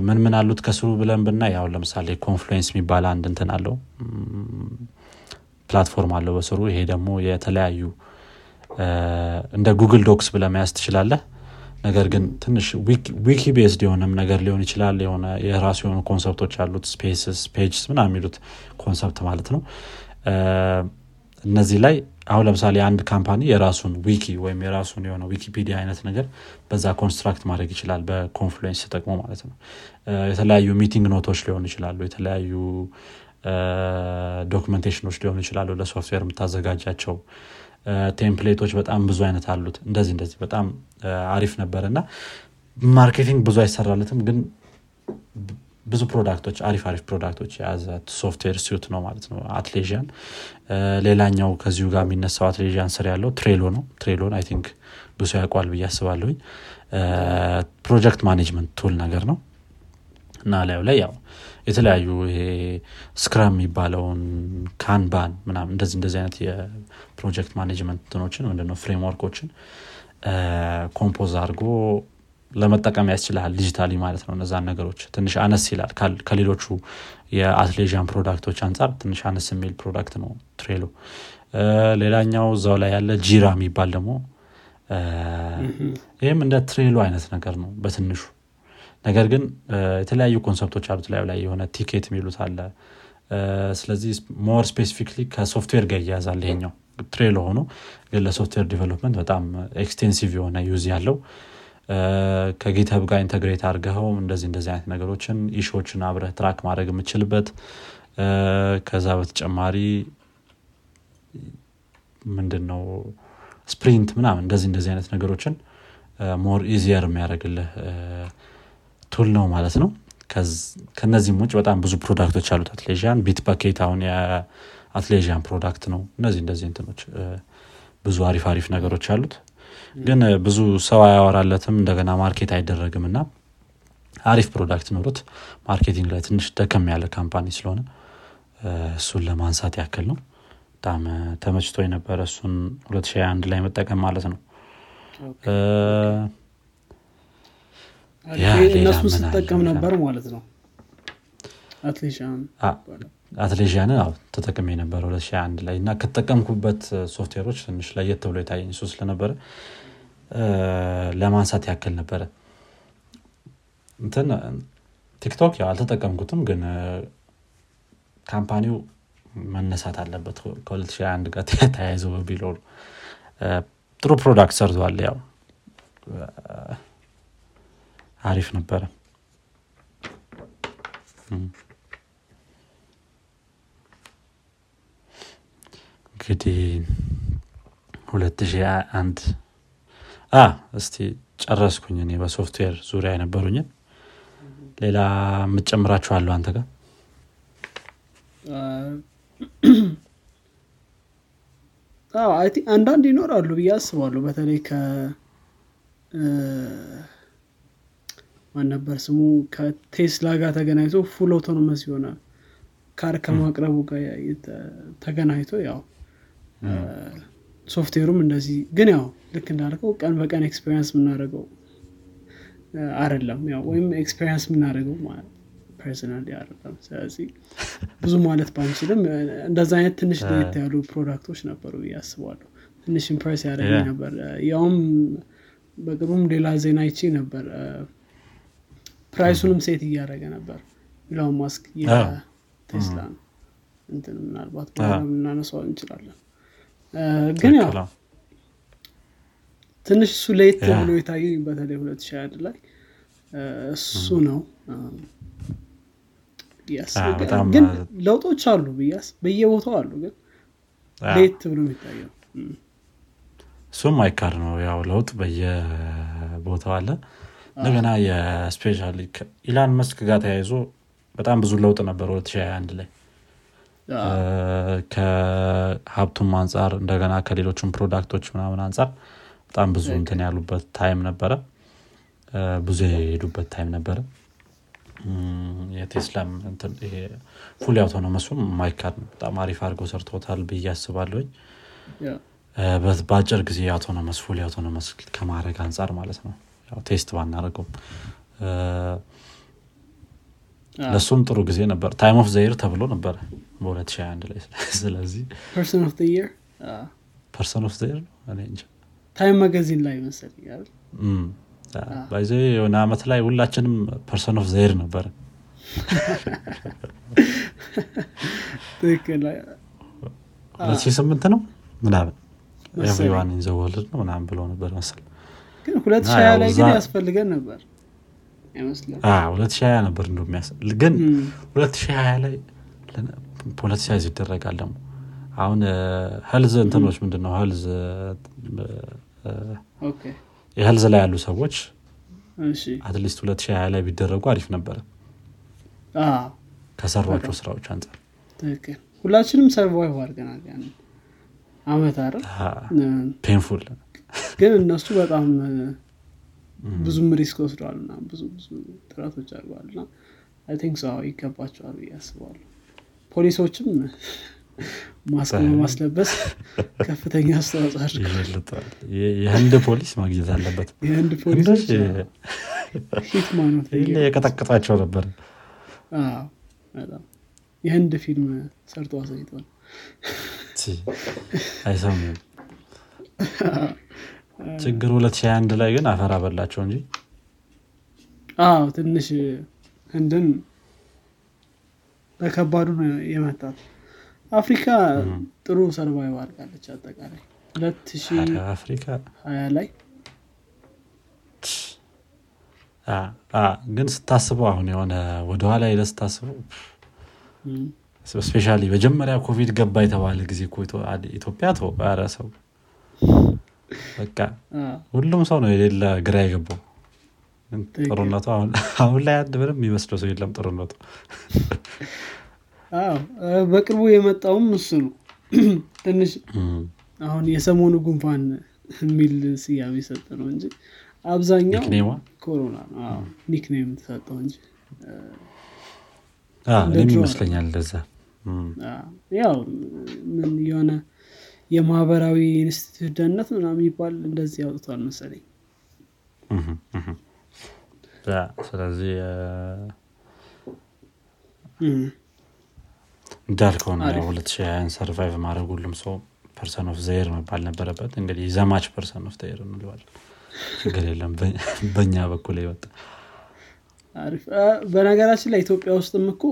ምን ምን አሉት ከስሩ ብለን ምና ያው ለምሳሌ Confluence የሚባል አንድ እንትን አለው። platform አለው በስሩ። ይሄ ደግሞ የተለያዩ እንደ Google Docs ብለመያዝ ትችላለህ ነገር ግን ትንሽ wiki based የሆነም ነገር ሊሆን ይችላል። የሆነ የራሱ የሆኑ concept ኦች አሉት spaces pages ምና የሚሉት concept ማለት ነው። እነዚህ ላይ አሁን ለምሳሌ አንድ company የራሱን wiki ወይም የራሱን የሆነ ዊኪፒዲያ አይነት ነገር በዛ construct ማድረግ ይችላል በ Confluence ተጠቅሞ ማለት ነው። የተለያዩ meeting note ኦች ሊሆኑ ይችላሉ የተለያዩ documentation ኦች ሊሆኑ ይችላሉ ለሶፍትዌር የምታዘጋጃቸው template ኦች በጣም ብዙ አይነት አሉት። እንደዚህ እንደዚህ በጣም አሪፍ ነበር እና marketing ብዙ አይሰራለትም ግን ብዙ product ኦች አሪፍ አሪፍ product ኦች የያዘ software suite ነው ማለት ነው። Atlassian ሌላኛው ከዚሁ ጋር የሚነሳው Atlassian ስር ያለው Trello ነው። Trello ን I think ብዙ ያውቋል ብዬ አስባለሁኝ። project management tool ነገር ነው። እና ላዩ ላይ ያው የተለያዩ ይሄ scrum የሚባለውን kanban ምናምን እንደዚህ እንደዚህ አይነት የ project management እንትኖችን ምንድነው framework ኦችን compose አድርጎ ለመጠቀም ያስችልሃል digitally ማለት ነው። እነዛን ነገሮች ትንሽ አነስ ይላል። ከሌሎቹ የ Atlassian product ኦች አንጻር ትንሽ አነስ የሚል product ነው Trello ሌላኛው እዛው ላይ ያለ Jira የሚባል ደግሞ ይህም እንደ Trello አይነት ነገር ነው በትንሹ ነገር ግን የተለያዩ concept ኦች አሉት ላይ ላይ የሆነ ቲኬት የሚሉት አለ። ስለዚህ more specifically ከ software ጋር እያያዛል ይሄኛው። Trello ሆኖ ግን ለ software development በጣም extensive የሆነ use ያለው። ከ GitHub ጋር integrate አድርገው እንደዚህ እንደዚህ አይነት ነገሮችን issue ዎችን አብረህ track ማድረግ የምችልበት ከዛ በተጨማሪ ምንድን ነው sprint ምናምን እንደዚህ እንደዚህ አይነት ነገሮችን more easier የሚያደርግልህ tool ነው ማለት ነው። ከነዚህም ውጭ በጣም ብዙ product ኦች አሉት። Atlassian Bitbucket አሁን የ Atlassian product ነው። እነዚህ እንደዚህ እንትኖች ብዙ አሪፍ አሪፍ ነገሮች አሉት። ግን ብዙ ሰው አያወራለትም እንደገና market አይደረግም እና አሪፍ product ኖሩት marketing ላይ ትንሽ ደከም ያለ company ስለሆነ እሱን ለማንሳት ያክል ነው። በጣም ተመችቶ የነበረ እሱን 2021 ላይ መጠቀም ማለት ነው እነሱ ስጠቀም ነበር ማለት ነው። አትሌዥያንን ተጠቅሜ ነበር 2021 ላይ እና ከተጠቀምኩበት ሶፍትዌሮች ትንሽ ለየት ብሎ የታየኝ እሱ ስለነበረ ለማንሳት ያክል ነበረ። እንትን TikTok ያው አልተጠቀምኩትም ግን company ው መነሳት አለበት ከ2021 ጋር ተያይዞ በቢሎሩ ጥሩ product ሰርተዋል ያው አሪፍ ነበረ። እንግዲህ 2021 እስቲ ጨረስኩኝ እኔ በሶፍትዌር ዙሪያ የነበሩኝን። ሌላ የምትጨምራችሁ አሉ አንተ ጋር? አንዳንድ ይኖራሉ ብዬ አስባለሁ። በተለይ ማን ነበር? ስሙ ከቴስላ ጋር ተገናኝቶ full autonomous የሆነ car ከማቅረቡ ጋር ተገናኝቶ ያው ሶፍትዌሩም እንደዚህ ግን ያው ልክ እንዳልከው ቀን በቀን experience የምናደርገው አይደለም ያው ወይም experience የምናደርገው personal አይደለም። ስለዚህ ብዙ ማለት ባንችልም እንደዛ አይነት ትንሽ ለየት ያሉ product ኦች ነበሩ ያስባለሁ ትንሽ impress ያደረገ ነበር። ያውም በቅርቡም ሌላ ዜና አይቼ ነበር price ኡንም set እያደረገ ነበር። ኢሎን ማስክ የቴስላ እንትን ምናልባት ልናነሳው እንችላለን። ግን ያው ትንሽ እሱ ለየት ብሎ የታየኝ በተለይ ሁለት ሺህ አንድ ላይ እሱ ነው። ግን ለውጦች አሉ ብያስ በየቦታው አሉ ግን ለየት ብሎ የሚታየው። እሱም አይካድ ነው። ያው ለውጥ በየቦታው አለ እንደገና የስፔሻሊ ኢሎን ማስክ ጋር ተያይዞ በጣም ብዙ ለውጥ ነበር 2021 ላይ። ከሀብቱም አንጻር እንደገና ከሌሎችም product ኦች ምናምን አንጻር በጣም ብዙ እንትን ያሉበት time ነበረ። ብዙ የሄዱበት time ነበረ። የቴስላም full autonomous ኡም ማይካድ በጣም አሪፍ አድርገው ሰርቶታል ብዬ አስባለሁኝ። በአጭር ጊዜ autonomous full autonomous ከማድረግ አንጻር ማለት ነው test ባናደርገውም። ለእሱም ጥሩ ጊዜ ነበር። time of the year ተብሎ ነበረ በ2021 ላይ። ስለዚህ person of year person of the year ነው? እንጂ Time magazine ላይ መሰለኝ ባይዘዌ የሆነ አመት ላይ ሁላችንም person of the year ነበር። ሁለት ሺህ ስምንት ነው? ምናምን። everyone in the world ነው ምናምን ብሎ ነበር መሰል ግን ሁለት ሺህ ሀያ ላይ ግን ያስፈልገን ነበር ሁለት ሺህ ሀያ ነበር እንደ ግን ሁለት ሺህ ሀያ ላይ politicize ይደረጋል ደግሞ። አሁን health እንትኖች ምንድነው? health የ health ላይ ያሉ ሰዎች at least ሁለት ሺህ ሀያ ላይ ቢደረጉ አሪፍ ነበረ ከሰሯቸው ስራዎች አንጻር ሁላችንም survive አድርገናል አመት አይደል? painful ግን እነሱ በጣም ብዙም risk ወስደዋል እና ብዙ ብዙ ጥረቶች አድርገዋል እና I think ሰው ይገባቸዋል ብዬ አስባለሁ። ፖሊሶችም ማስክ በማስለበስ ከፍተኛ አስተዋጽኦ አድርገዋል። የህንድ ፖሊስ ማግኘት አለበት። የህንድ ፖሊሶች የቀጠቀጣቸው ነበር። የህንድ ፊልም ሰርቶ አሳይቷል። አይሰሙም ችግር 2021 ላይ ግን አፈር አበላቸው እንጂ? አዎ ትንሽ ህንድን በከባዱ ነው የመታት። አፍሪካ ጥሩ survive አድርጋለች አጠቃላይ። ሁለት ሺ ኧረ አፍሪካ? ሀያ ላይ። ግን ስታስበው አሁን የሆነ ወደኋላ ሄደ ስታስበው እም፣ ስፔሻሊ መጀመሪያ ኮቪድ ገባ የተባለ ጊዜ ኢትዮጵያ ሰው በቃ ሁሉም ሰው ነው የሌለ ግራ የገባው። ጥሩነቱ አሁን ላይ አንድ ምንም የሚመስለው ሰው የለም ጥሩነቱ። በቅርቡ የመጣውም እሱ ነው። ትንሽ አሁን የሰሞኑ ጉንፋን የሚል ስያሜ ሰጠ ነው እንጂ አብዛኛው ኮሮና ኒክኔም ተሰጠው እንጂ ይመስለኛል አዎ፣ ያው ምን የሆነ የማህበራዊ ኢንስቲትዩት ደህንነት ምናምን የሚባል እንደዚህ ያውጥቷል መሰለኝ። ስለዚህ እንዳልከው ነው አሪፍ። ሁለት ሺህ ሀያን survive ማድረግ ሁሉም ሰው person of the year መባል ነበረበት። እንግዲህ ዘማች person of the year እንለዋለን። ችግር የለም። በእኛ በኩል ይወጣ በነገራችን ላይ ኢትዮጵያ ውስጥም እኮ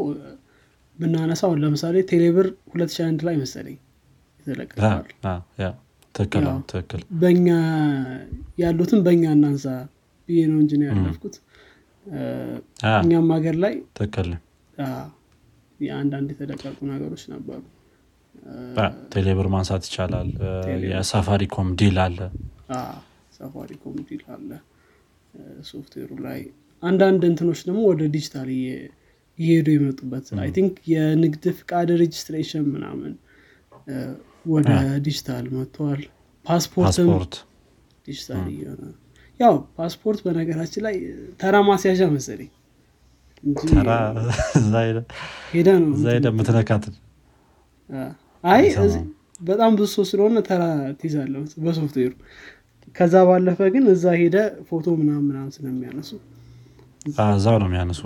ብናነሳው ለምሳሌ ቴሌብር 2001 ላይ መሰለኝ የተለቀቀዋል ትክክል ትክክል። በእኛ ያሉትን በእኛ እናንሳ ብዬ ነው እንጂ ነው ያለፍኩት። እኛም ሀገር ላይ ትክክል። የአንዳንድ የተለቀቁ ነገሮች ነበሩ። ቴሌብር ማንሳት ይቻላል። የሳፋሪኮም deal አለ። ሳፋሪኮም deal አለ። ሶፍትዌሩ ላይ አንዳንድ እንትኖች ደግሞ ወደ ዲጂታል እየ- እየሄዱ የመጡበት። I think የንግድ ፍቃድ registration ምናምን ወደ ዲጂታል መጥተዋል። ፓስፖርትም ፓስፖርት። ዲጂታል እየሆነ ያው ፓስፖርት በነገራችን ላይ ተራ ማስያዣ መሰለኝ ሄደ- ነው አይ በጣም ብዙ ሰው ስለሆነ ተራ ትይዛለህ በሶፍትዌሩ። ከዛ ባለፈ ግን እዛ ሄደ ፎቶ ምናምን ምናምን ስለሚያነሱ እዛው ነው የሚያነሱ።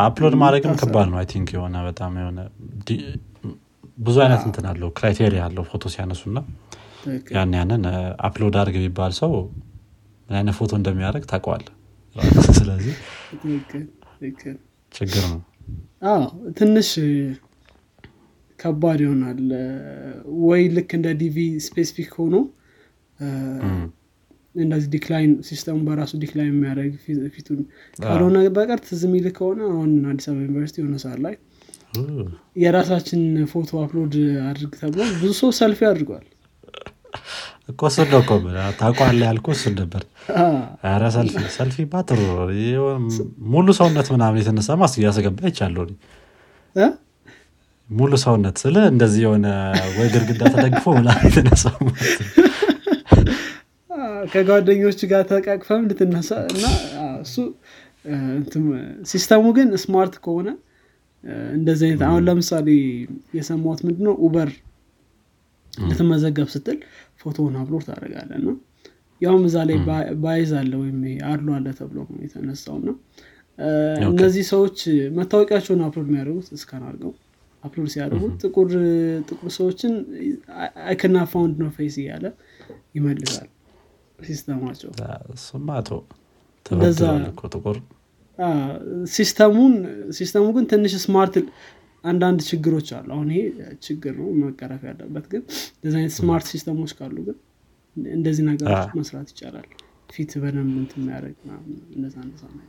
upload ማድረግም ከባድ ነው I think የሆነ በጣም የሆነ ብዙ አይነት እንትን አለው criteria አለው ፎቶ ሲያነሱ እና ትክክል። ያን ያንን upload አድርግ ቢባል ሰው ምን አይነት ፎቶ እንደሚያደርግ ታውቀዋል ስለዚህ ችግር ነው። ትንሽ ከባድ ይሆናል። ወይ ልክ እንደ DV specific ሆኖ እም፣ እንደዚህ decline system ኡ በራሱ decline የሚያደርግ ፊቱን ካልሆነ በቀር ትዝ የሚል ከሆነ አሁን አዲስ አበባ ዩኒቨርሲቲ የሆነ ሰዓት ላይ የራሳችን ፎቶ upload አድርግ ተብሎ ብዙ ሰው ሰልፊ አድርጓል። እኮ እሱን ነው እኮ ታውቀዋለህ ያልኩህ እሱን ነበር። ኧረ selfie selfie የሆነ ሙሉ ሰውነት ምናምን የተነሳ ምናምን ያስገባ አይቻለሁ? ሙሉ ሰውነት ስለ እንደዚህ የሆነ ወይ ግድግዳ ተደግፎ ምናምን የተነሳ ከጓደኞች ጋር ተቃቅፈም ልትነሳ እና እሱ system ኡ ግን smart ከሆነ እንደዚህ አይነት አሁን ለምሳሌ የሰማሁት ምንድነው? ኡበር ልትመዘገብ ስትል ፎቶውን upload ታደርጋለህ እና ያውም እዛ ላይ bias አለ ወይም አድሎ አለ ተብሎ የተነሳው እና እነዚህ ሰዎች መታወቂያቸውን upload የሚያደርጉት scan አድርገው upload ሲያደርጉ ጥቁር ጥቁር ሰዎችን አይክና ፋውንድ ነው ፌስ እያለ ይመልሳል። ሲስተማቸው እኮ ጥቁር ሲስተሙን ሲስተሙ ግን ትንሽ smart አንዳንድ ችግሮች አሉ። አሁን ይሄ ችግር ነው መቀረፍ ያለበት ግን እንደዚህ አይነት smart ሲስተሞች ካሉ ግን እንደዚህ ነገሮች መስራት ይቻላል። ፊት በደንብ እንትን የሚያደርግ እንደዛ እንደዛ ነው።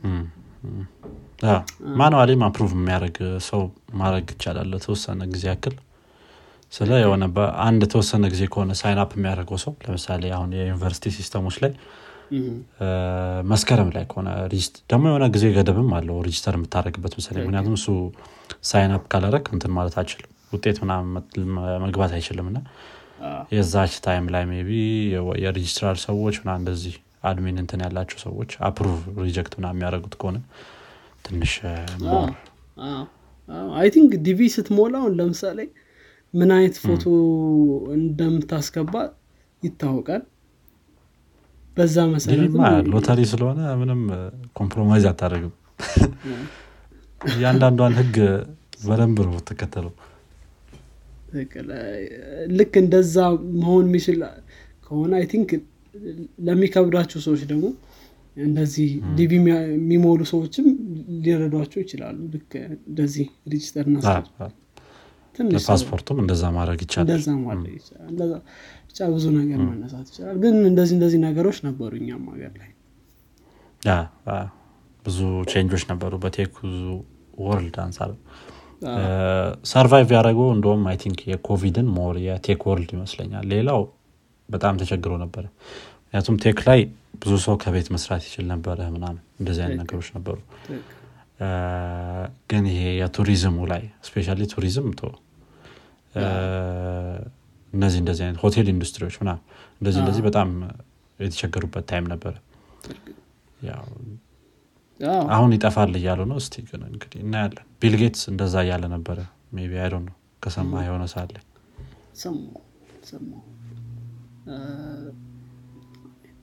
manually ም approve የሚያደርግ ሰው ማድረግ ይቻላል ለተወሰነ ጊዜ ያክል። ስለ የሆነ በአንድ ተወሰነ ጊዜ ከሆነ sign up የሚያደርገው ሰው ለምሳሌ አሁን የዩኒቨርሲቲ ሲስተሞች ላይ መስከረም ላይ ከሆነ ደግሞ የሆነ ጊዜ ገደብም አለው register የምታደረግበት መሰለኝ። ምክንያቱም እሱ sign up ካላረግ እንትን ማለት አይችልም። ውጤት ምናምን መግባት አይችልም። እና የዛች time ላይ ቢ የሬጅስትራር ሰዎች ና እንደዚህ admin እንትን ያላቸው ሰዎች approve reject ና የሚያደርጉት ከሆነ ትንሽ more I think ዲቪ ስትሞላውን ለምሳሌ ምን አይነት ፎቶ እንደምታስገባ ይታወቃል በዛ መሰረት ሎተሪ ስለሆነ ምንም compromise አታደርግም። እያንዳንዷን ህግ በደንብ ነው ትከተለው ልክ እንደዛ መሆን የሚችል ከሆነ I think ለሚከብዳቸው ሰዎች ደግሞ እንደዚህ ዲቪ የሚሞሉ ሰዎችም ሊረዷቸው ይችላሉ። ልክ እንደዚህ register ፓስፖርቱም እንደዛ ማድረግ ይቻላል። እንደዛ ማድረግ ይቻላል። ብቻ ብዙ ነገር መነሳት ይችላል ግን እንደዚህ እንደዚህ ነገሮች ነበሩ እኛም ሀገር ላይ። ብዙ change ኦች ነበሩ በ tech world አንሳር survive ያደረገው እንደውም I think የኮቪድን more የ tech world ይመስለኛል። ሌላው በጣም ተቸግሮ ነበረ ምክንያቱም tech ላይ ብዙ ሰው ከቤት መስራት ይችል ነበረ ምናምን እንደዚህ አይነት ነገሮች ነበሩ። ግን ይሄ የቱሪዝሙ ላይ specially ቱሪዝም እነዚህ እንደዚህ አይነት ሆቴል ኢንዱስትሪዎች ምና እንደዚህ እንደዚህ በጣም የተቸገሩበት time ነበረ አሁን ይጠፋል እያሉ ነው። እስቲ ግን እንግዲህ እናያለን። ቢልጌትስ እንደዛ እያለ ነበረ። ቢ አይዶ ነው ከሰማ የሆነ ሳለ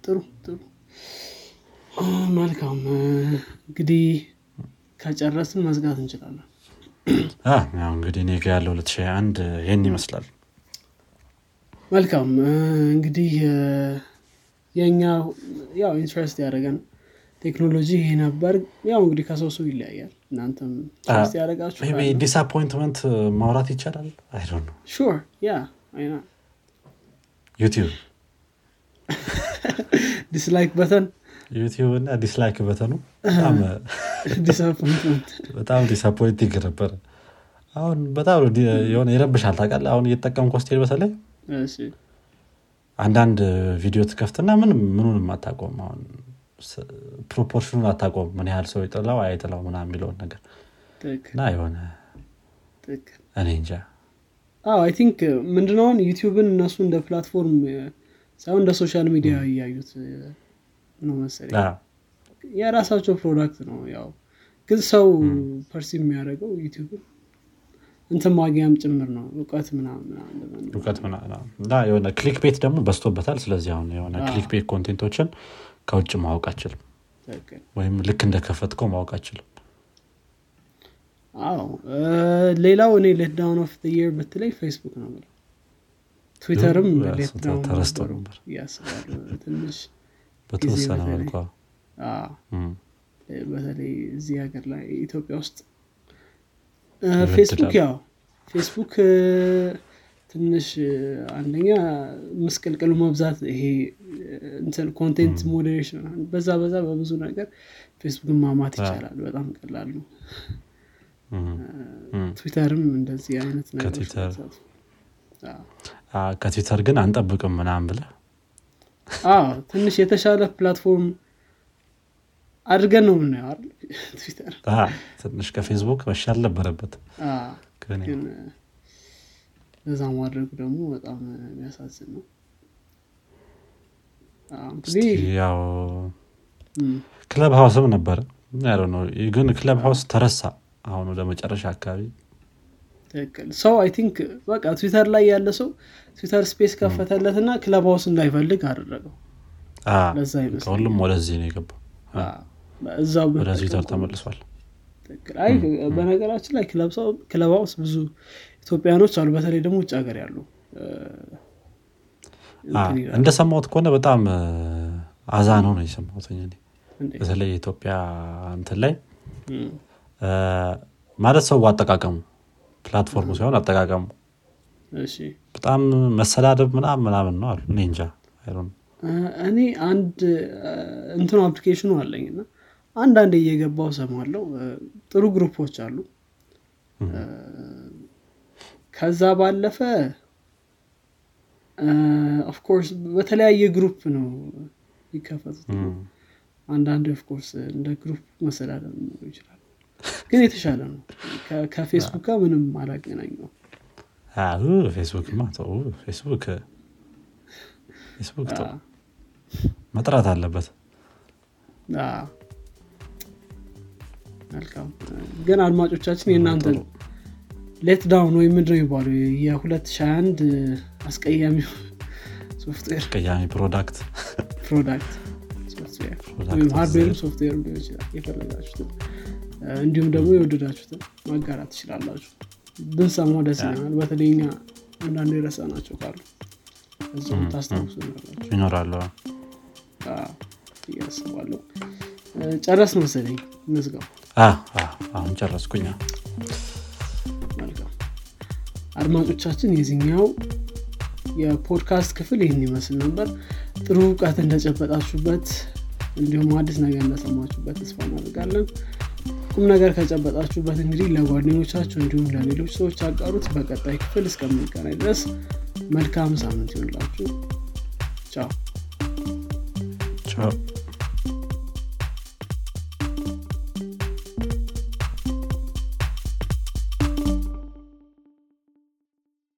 ጥሩ ጥሩ። መልካም። እንግዲህ ከጨረስን መዝጋት እንችላለን እንግዲህ እኔ ጋ ያለው 2021 ይህን ይመስላል። መልካም። እንግዲህ የእኛ ያው interest ያደረገን ቴክኖሎጂ ይሄ ነበር። ያው እንግዲህ ከሰው ሰው ይለያያል። እናንተም interest ያደረጋችሁ disappointment ማውራት ይቻላል? አይ sure yeah አይና ዩቲዩብ dislike button ዩቲዩብ እና dislike button ኡ በጣም disappointing ነበረ አሁን በጣም የሆነ ይረብሻል ታውቃለህ? አሁን እየተጠቀም ኮስቴል በተለይ አንዳንድ ቪዲዮ ትከፍትና ምንም ምኑንም አታቆም አሁን proportion ኡን አታቆም ምን ያህል ሰው ይጥላው አይጥላው ምና የሚለውን ነገር እና የሆነ እኔ እንጃ። I think ምንድነውን ዩቲዩብን እነሱ እንደ platform ሳይሆን እንደ social media እያዩት ነው መሰለኝ። የራሳቸው product ነው ያው። ግን ሰው perceive የሚያደርገው ዩቲዩብን እንትን ማግኛም ጭምር ነው። እውቀት እውቀት የሆነ clickbait ደግሞ በስቶበታል ስለዚህ አሁን የሆነ clickbait content ኦችን ከውጭ ማወቅ አችልም ወይም ልክ እንደከፈትከው ማወቅ አችልም አዎ። ሌላው እኔ letdown of the year ብትለኝ ፌስቡክ ነው ትዊተርም ተረስቶ ነበር ትንሽ በተወሰነ መልኳ በተለይ እዚህ ሀገር ላይ ኢትዮጵያ ውስጥ ፌስቡክ ያው ፌስቡክ ትንሽ አንደኛ ምስቅልቅሉ መብዛት ይሄ እንትን content moderation በዛ በዛ በብዙ ነገር ፌስቡክን ማማት ይቻላል በጣም ቀላሉ ትዊተርም እንደዚህ አይነት ከትዊተር ግን አንጠብቅም ምናም ብለ ትንሽ የተሻለ platform አድርገን ነው ምናየው ትዊተር። ትንሽ ከፌስቡክ መሻል ነበረበት ግን በዛ ማድረጉ ደግሞ በጣም የሚያሳዝን ነው። ያው Clubhouse ም ነበረ። ግን Clubhouse ተረሳ። አሁን ወደ መጨረሻ አካባቢ ትክክል። ሰው I think በቃ ትዊተር ላይ ያለ ሰው Twitter Space ከፈተለት እና Clubhouse እንዳይፈልግ አደረገው። ለዛ ከሁሉም ወደዚህ ነው የገባው። እዛው ወደ ትዊተር ተመልሷል። አይ በነገራችን ላይ Clubhouse ብዙ ኢትዮጵያኖች አሉ። በተለይ ደግሞ ውጭ ሀገር ያሉ እንደሰማሁት ከሆነ በጣም አዛ ነው ነው የሰማሁት በተለይ የኢትዮጵያ እንትን ላይ ማለት ሰው አጠቃቀሙ platform ኡ ሳይሆን አጠቃቀሙ? በጣም መሰዳደብ ምናምን ምናምን ነው አሉ። እኔ እንጃ እኔ አንድ እንትኑ application ኡ አለኝ እና አንዳንድ እየገባው ሰማለው ጥሩ group ኦች አሉ። ከዛ ባለፈ of course በተለያየ group ነው ይከፈቱት አንዳንድ of course እንደ group ሊኖረው ይችላል ግን የተሻለ ነው። ከፌስቡክ ጋር ምንም አዎ፣ Facebook Facebook ፌስቡክ መጥራት አለበት። መልካም። ግን አድማጮቻችን የእናንተን let down ወይም ምንድነው የሚባሉ የ2021 አስቀያሚ ሶፍትዌር ቀያሚ ፕሮዳክት። ፕሮዳክት ሶፍትዌር ወይም hardware design። software ሊሆን ይችላል። የፈለጋችሁትን እ፣ እንዲሁም ደግሞ የወደዳችሁትን ማጋራት ትችላላችሁ። ብንሰማው ደስ ይለናል። በተለይ እኛ አንዳንዱ የረሳ ናቸው ካሉ እዚም ታስታውሱ ይኖራሉ። እያስባለሁ ጨረስ መሰለኝ። አ፣ አሁን ጨረስኩኛ መልካም። አድማጮቻችን የዚህኛው የፖድካስት ክፍል ይህን ይመስል ነበር። ጥሩ እውቀት እንደጨበጣችሁበት እንዲሁም አዲስ ነገር እንደሰማችሁበት ተስፋ እናደርጋለን ቁም ነገር ከጨበጣችሁበት እንግዲህ ለጓደኞቻችሁ እንዲሁም ለሌሎች ሰዎች አጋሩት በቀጣይ ክፍል እስከምንገናኝ ድረስ መልካም ሳምንት ይሆንላችሁ ቻው። ቻው